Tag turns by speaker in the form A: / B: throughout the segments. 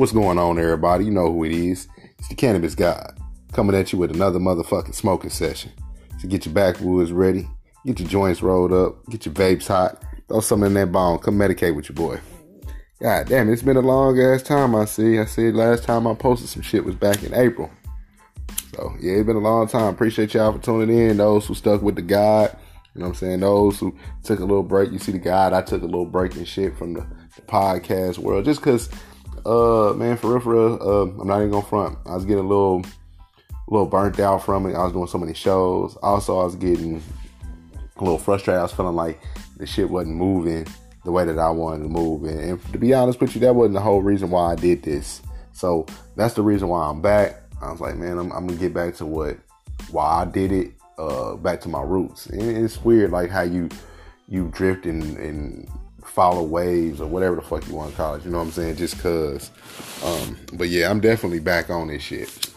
A: What's going on, everybody? You know who it is. It's the Cannabis God coming at you with another motherfucking smoking session. So get your backwoods ready, get your joints rolled up, get your vapes hot, throw something in that bone, come medicate with your boy. God damn, it's been a long ass time. I see. I see. Last time I posted some shit was back in April. So yeah, it's been a long time. Appreciate y'all for tuning in. Those who stuck with the God, you know what I'm saying. Those who took a little break. You see the God. I took a little break and shit from the, the podcast world, just cause, uh, man, for real, for real. Uh, I'm not even gonna front. I was getting a little, a little burnt out from it. I was doing so many shows. Also, I was getting a little frustrated. I was feeling like the shit wasn't moving the way that I wanted to move. And, and, to be honest with you, that wasn't the whole reason why I did this. So that's the reason why I'm back. I was like, man, I'm, I'm gonna get back to what why I did it, uh, back to my roots. And it's weird, like how you you drift and, and follow waves or whatever the fuck you want to call it. You know what I'm saying? Just cause. Um, but yeah, I'm definitely back on this shit.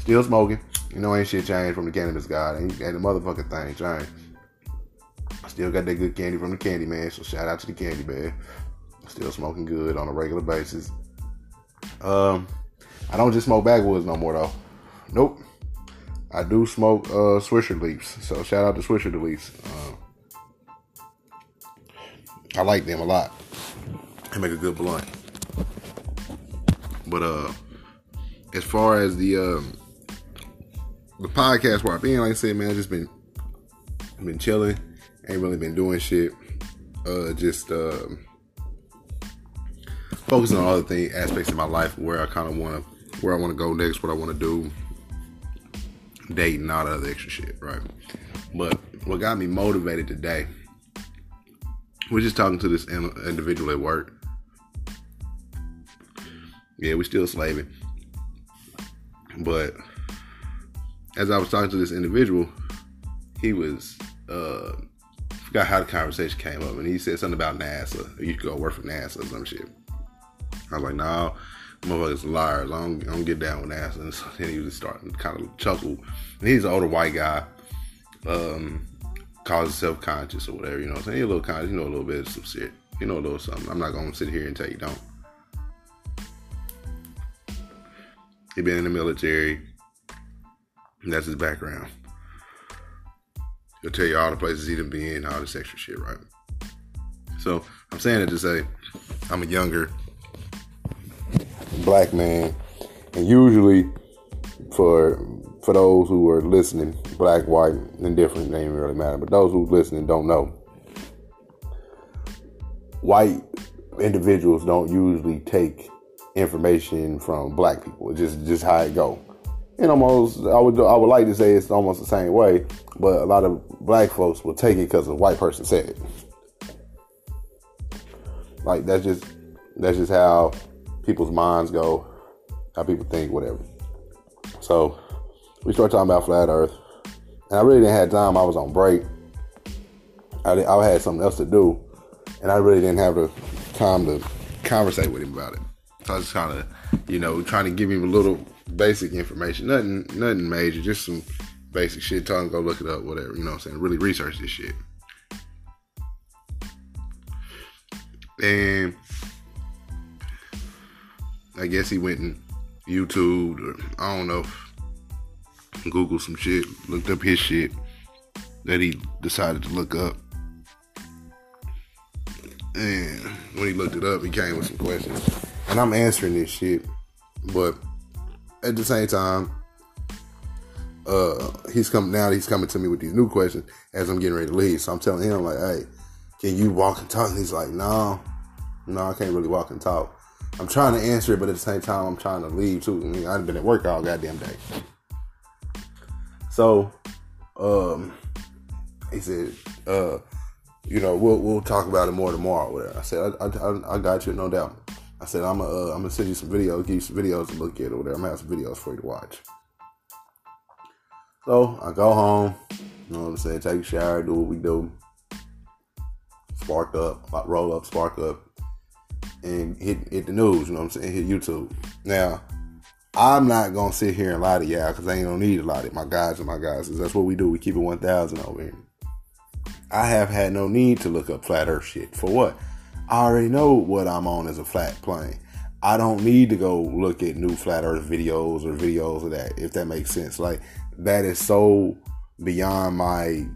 A: Still smoking. You know, ain't shit changed from the cannabis god. Ain't, ain't the motherfucking thing changed. I still got that good candy from the candy man, so shout out to the candy man. Still smoking good on a regular basis. Um, I don't just smoke backwoods no more though. Nope. I do smoke uh, Swisher Leafs, so shout out to Swisher Leafs. Uh, I like them a lot. They make a good blunt. But uh, as far as the um, the podcast where I've been, like I said, man, I just been been chilling ain't really been doing shit. Uh, just uh, focusing on other things, aspects of my life where I kind of want to, where I want to go next, what I want to do, dating, all that other extra shit, right? But what got me motivated today, we're just talking to this individual at work. Yeah, we're still slaving, but as I was talking to this individual, he was uh forgot how the conversation came up, and he said something about NASA. You could go work for NASA or some shit. I was like, no, nah, motherfuckers liars. I don't, I don't get down with NASA. And so then he was starting to kind of chuckle. And he's an older white guy. Um, calls himself conscious or whatever, you know I'm saying? You're a little conscious, you know a little bit of some shit. You know a little something. I'm not gonna sit here and tell you don't. He been in the military. That's his background. He'll tell you all the places he done been, all this extra shit, right? So I'm saying it to say I'm a younger black man, and usually for for those who are listening, black, white, indifferent, they ain't really matter. But those who listening don't know. White individuals don't usually take information from black people. It's just just how it go and almost I would I would like to say it's almost the same way, but a lot of black folks will take it because a white person said it. Like that's just that's just how people's minds go, how people think, whatever. So we start talking about flat Earth, and I really didn't have time. I was on break. I, I had something else to do, and I really didn't have the time to conversate with him about it. So I was kind of, you know, trying to give him a little basic information, nothing, nothing major, just some basic shit. Tell him go look it up, whatever. You know what I'm saying? Really research this shit. And I guess he went and YouTube or I don't know, Google some shit, looked up his shit that he decided to look up. And when he looked it up, he came with some questions. And I'm answering this shit, but at the same time, uh, he's coming now. He's coming to me with these new questions as I'm getting ready to leave. So I'm telling him like, "Hey, can you walk and talk?" And he's like, "No, no, I can't really walk and talk." I'm trying to answer it, but at the same time, I'm trying to leave too. I mean, I've been at work all goddamn day. So, um, he said, uh, you know, we'll we'll talk about it more tomorrow. Whatever. I said, I, I, I got you, no doubt. I said, I'm gonna, uh, I'm gonna send you some videos, give you some videos to look at or whatever. I'm gonna have some videos for you to watch. So I go home, you know what I'm saying, take a shower, do what we do. Spark up, roll up, spark up, and hit hit the news, you know what I'm saying, hit YouTube. Now, I'm not gonna sit here and lie to y'all because I ain't gonna need a lot of my guys and my guys. That's what we do. We keep it 1,000 over here. I have had no need to look up flat earth shit. For what? I already know what I'm on as a flat plane. I don't need to go look at new flat earth videos or videos of that, if that makes sense. Like, that is so beyond my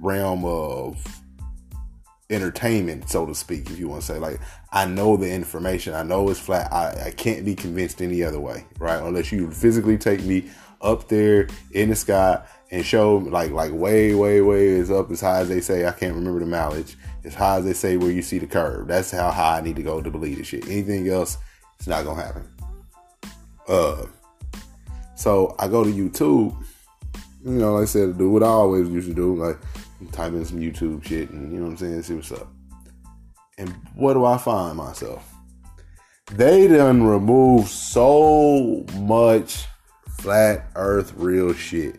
A: realm of entertainment, so to speak, if you want to say. Like, I know the information, I know it's flat. I, I can't be convinced any other way, right? Unless you physically take me up there in the sky and show like like way way way as up as high as they say. I can't remember the mileage. As high as they say where you see the curve. That's how high I need to go to believe this shit. Anything else it's not gonna happen. Uh so I go to YouTube. You know like I said do what I always used to do. Like type in some YouTube shit and you know what I'm saying see what's up and what do I find myself they done remove so much flat earth real shit.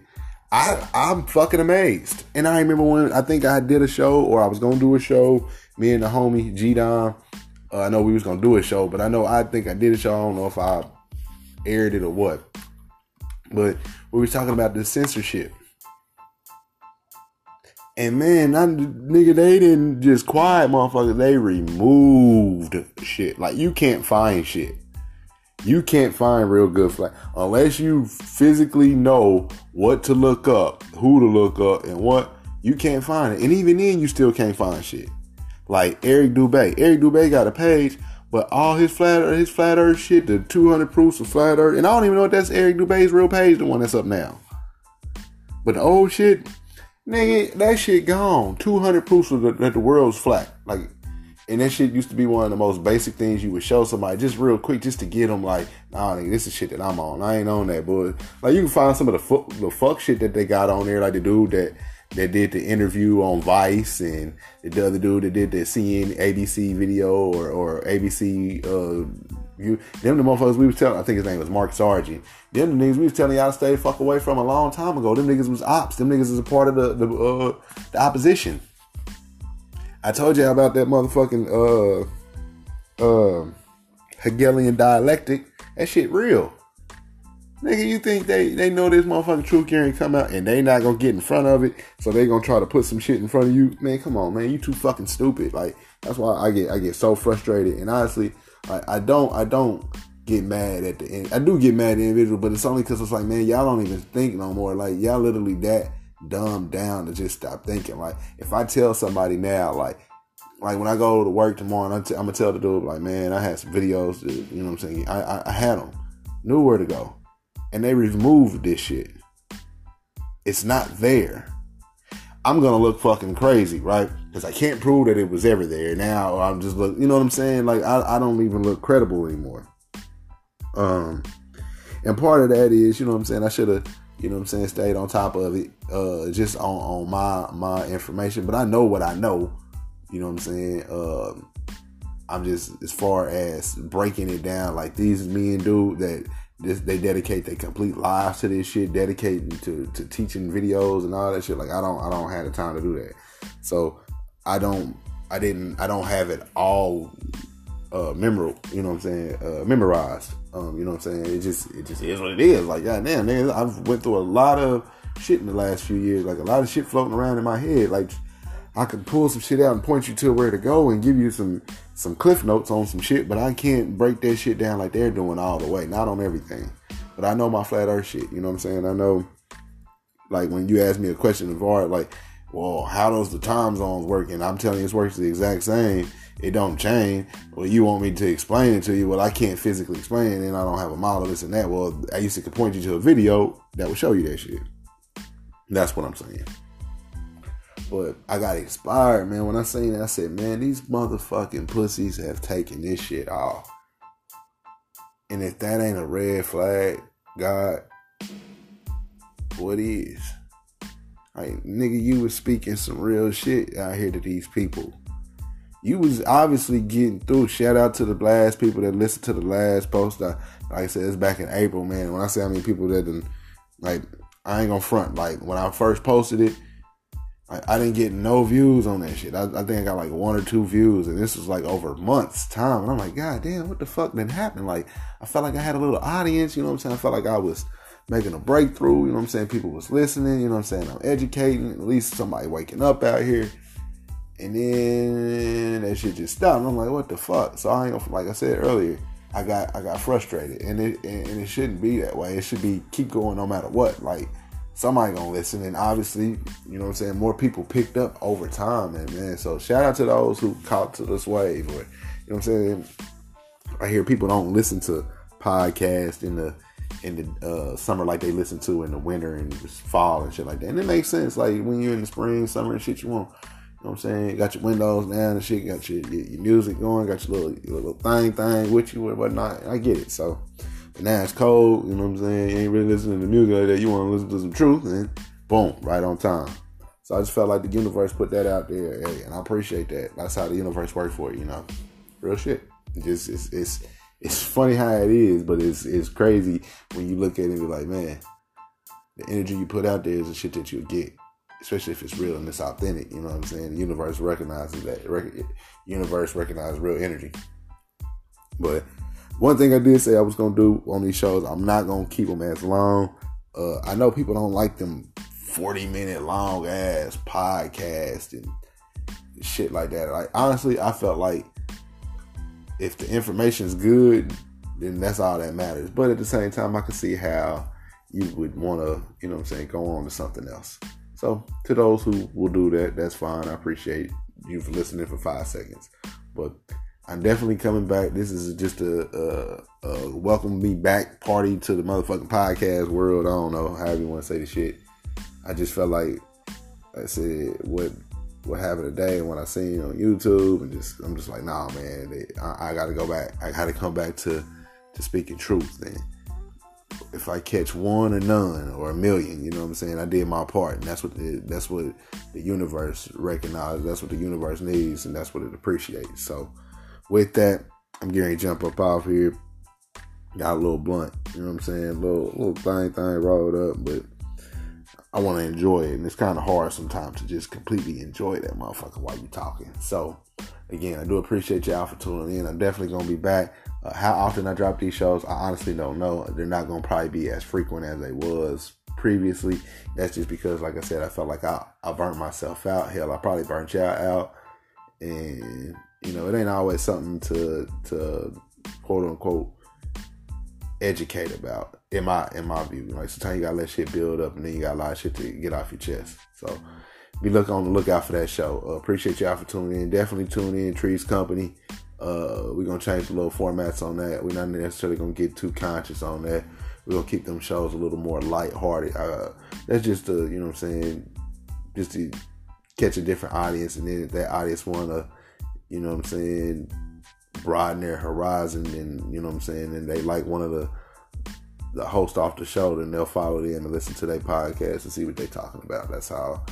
A: I I'm fucking amazed. And I remember when I think I did a show or I was gonna do a show, me and the homie G Don. Uh, I know we was gonna do a show, but I know I think I did a show. I don't know if I aired it or what. But we were talking about the censorship. And man, I, nigga, they didn't just quiet motherfuckers. They removed shit. Like you can't find shit you can't find real good flag unless you physically know what to look up, who to look up, and what. You can't find it, and even then, you still can't find shit. Like Eric Dubay, Eric Dubay got a page, but all his flat his flat Earth shit, the 200 proofs of flat Earth, and I don't even know if that's Eric Dubay's real page, the one that's up now. But the old shit, nigga, that shit gone. 200 proofs of the, that the world's flat. Like and that shit used to be one of the most basic things you would show somebody just real quick, just to get them like, nah, nigga, this is shit that I'm on. I ain't on that, boy. Like you can find some of the fuck, the fuck shit that they got on there, like the dude that that did the interview on Vice and the other dude that did the CN ABC video or or ABC. Uh, you, them the motherfuckers we was telling. I think his name was Mark Sargent. Them the niggas we was telling y'all to stay fuck away from a long time ago. Them niggas was ops. Them niggas is a part of the the, uh, the opposition. I told y'all about that motherfucking uh uh Hegelian dialectic. That shit real. Nigga, you think they, they know this motherfucking truth carrying come out and they not gonna get in front of it, so they gonna try to put some shit in front of you? Man, come on, man, you too fucking stupid. Like that's why I get I get so frustrated. And honestly, I don't I don't get mad at the end. I do get mad at the individual, but it's only because it's like, man, y'all don't even think no more. Like y'all literally that dumbed down to just stop thinking. Like if I tell somebody now, like like when I go to work tomorrow, I'm, t- I'm gonna tell the dude like, man, I had some videos. You know what I'm saying? I, I, I had them, knew where to go, and they removed this shit. It's not there. I'm gonna look fucking crazy, right? Because I can't prove that it was ever there. Now I'm just look, you know what I'm saying? Like I, I don't even look credible anymore. Um, and part of that is, you know what I'm saying? I should have you know what I'm saying, stayed on top of it, uh, just on, on my my information. But I know what I know. You know what I'm saying? Um, I'm just as far as breaking it down, like these men do that this they dedicate their complete lives to this shit, dedicating to, to teaching videos and all that shit. Like I don't I don't have the time to do that. So I don't I didn't I don't have it all uh memorable, you know what I'm saying, uh memorized. Um, you know what I'm saying? It just it just is what it is. Like goddamn, man, I've went through a lot of shit in the last few years. Like a lot of shit floating around in my head. Like I could pull some shit out and point you to where to go and give you some some cliff notes on some shit, but I can't break that shit down like they're doing all the way. Not on everything. But I know my flat earth shit, you know what I'm saying? I know like when you ask me a question of art, like, well, how does the time zones work? And I'm telling you it's works the exact same it don't change. Well, you want me to explain it to you. Well, I can't physically explain it and I don't have a model, of this and that. Well, I used to point you to a video that would show you that shit. That's what I'm saying. But I got inspired, man. When I seen it, I said, man, these motherfucking pussies have taken this shit off. And if that ain't a red flag, God, what is? Like, nigga, you was speaking some real shit out here to these people you was obviously getting through. Shout out to the last people that listened to the last post. I, like I said, it's back in April, man. When I say how many people that like, I ain't gonna front. Like when I first posted it, I, I didn't get no views on that shit. I, I, think I got like one or two views, and this was like over months time. And I'm like, God damn, what the fuck did happen? Like, I felt like I had a little audience. You know what I'm saying? I felt like I was making a breakthrough. You know what I'm saying? People was listening. You know what I'm saying? I'm educating. At least somebody waking up out here And then that shit just stopped. I'm like, what the fuck? So I ain't like I said earlier, I got I got frustrated, and it and, and it shouldn't be that way. It should be keep going no matter what. Like somebody gonna listen, and obviously, you know what I'm saying. More people picked up over time, and man. So shout out to those who caught to this wave, or you know what I'm saying. I hear people don't listen to podcasts in the in the uh, summer like they listen to in the winter and fall and shit like that. And it makes sense. Like when you're in the spring, summer and shit, you want. You know what I'm saying? Got your windows down and shit. Got your, your, music going. Got your little your little thing thing with you and whatnot. I get it. So, now it's cold. You know what I'm saying? You ain't really listening to music like that. You want to listen to some truth, and boom, right on time. So I just felt like the universe put that out there, hey, and I appreciate that. That's how the universe works for you, you know. Real shit. It just it's it's it's funny how it is, but it's it's crazy when you look at it and be like, man, the energy you put out there is the shit that you'll get, especially if it's real and it's authentic. You know what I'm saying? The universe recognizes that. Universe recognizes real energy. But one thing I did say I was gonna do on these shows, I'm not gonna keep them as long. Uh, I know people don't like them 40 minute long ass podcast and shit like that. Like honestly, I felt like if the information is good, then that's all that matters. But at the same time, I can see how you would want to, you know I'm saying, go on to something else. So to those who will do that, that's fine. I appreciate you for listening for five seconds. But I'm definitely coming back. This is just a, a, a welcome me back party to the motherfucking podcast world. I don't know however you want to say the shit. I just felt like I said what what happened today and what I seen on YouTube, and just I'm just like, nah, man, they, I, I got to go back. I got to come back to to speaking truth. Then, if I catch one or none or a million, you know what I'm saying, I did my part, and that's what the that's what the universe recognizes. That's what the universe needs, and that's what it appreciates. So, with that, I'm getting to jump up off here. Got a little blunt, you know what I'm saying, A little little thing thing rolled up, but I want to enjoy it, and it's kind of hard sometimes to just completely enjoy that motherfucker while you're talking. So, again, I do appreciate y'all for tuning in. I'm definitely gonna be back. Uh, how often I drop these shows, I honestly don't know. They're not gonna probably be as frequent as they was previously. That's just because, like I said, I felt like I I burnt myself out. Hell, I probably burnt y'all out, and you know, it ain't always something to to quote unquote educate about in my in my view. Like sometimes you gotta let shit build up, and then you got a lot of shit to get off your chest. So be looking on the lookout for that show. Uh, appreciate y'all for tuning in. Definitely tune in. Trees Company. Uh, we're gonna change the little formats on that. We're not necessarily gonna get too conscious on that. We're gonna keep them shows a little more lighthearted. Uh, that's just to you know what I'm saying, just to catch a different audience, and then that audience wanna, you know what I'm saying, broaden their horizon, and you know what I'm saying, and they like one of the the host off the show, then they'll follow in and listen to their podcast and see what they're talking about. That's how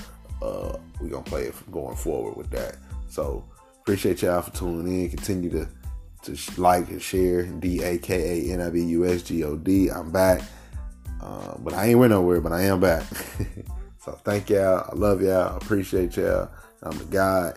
A: uh, we're gonna play it going forward with that. So appreciate y'all for tuning in. Continue to to like and share. D A K A N I B U S G O D. I'm back, uh, but I ain't went nowhere. But I am back. so thank y'all. I love y'all. Appreciate y'all. I'm the guy.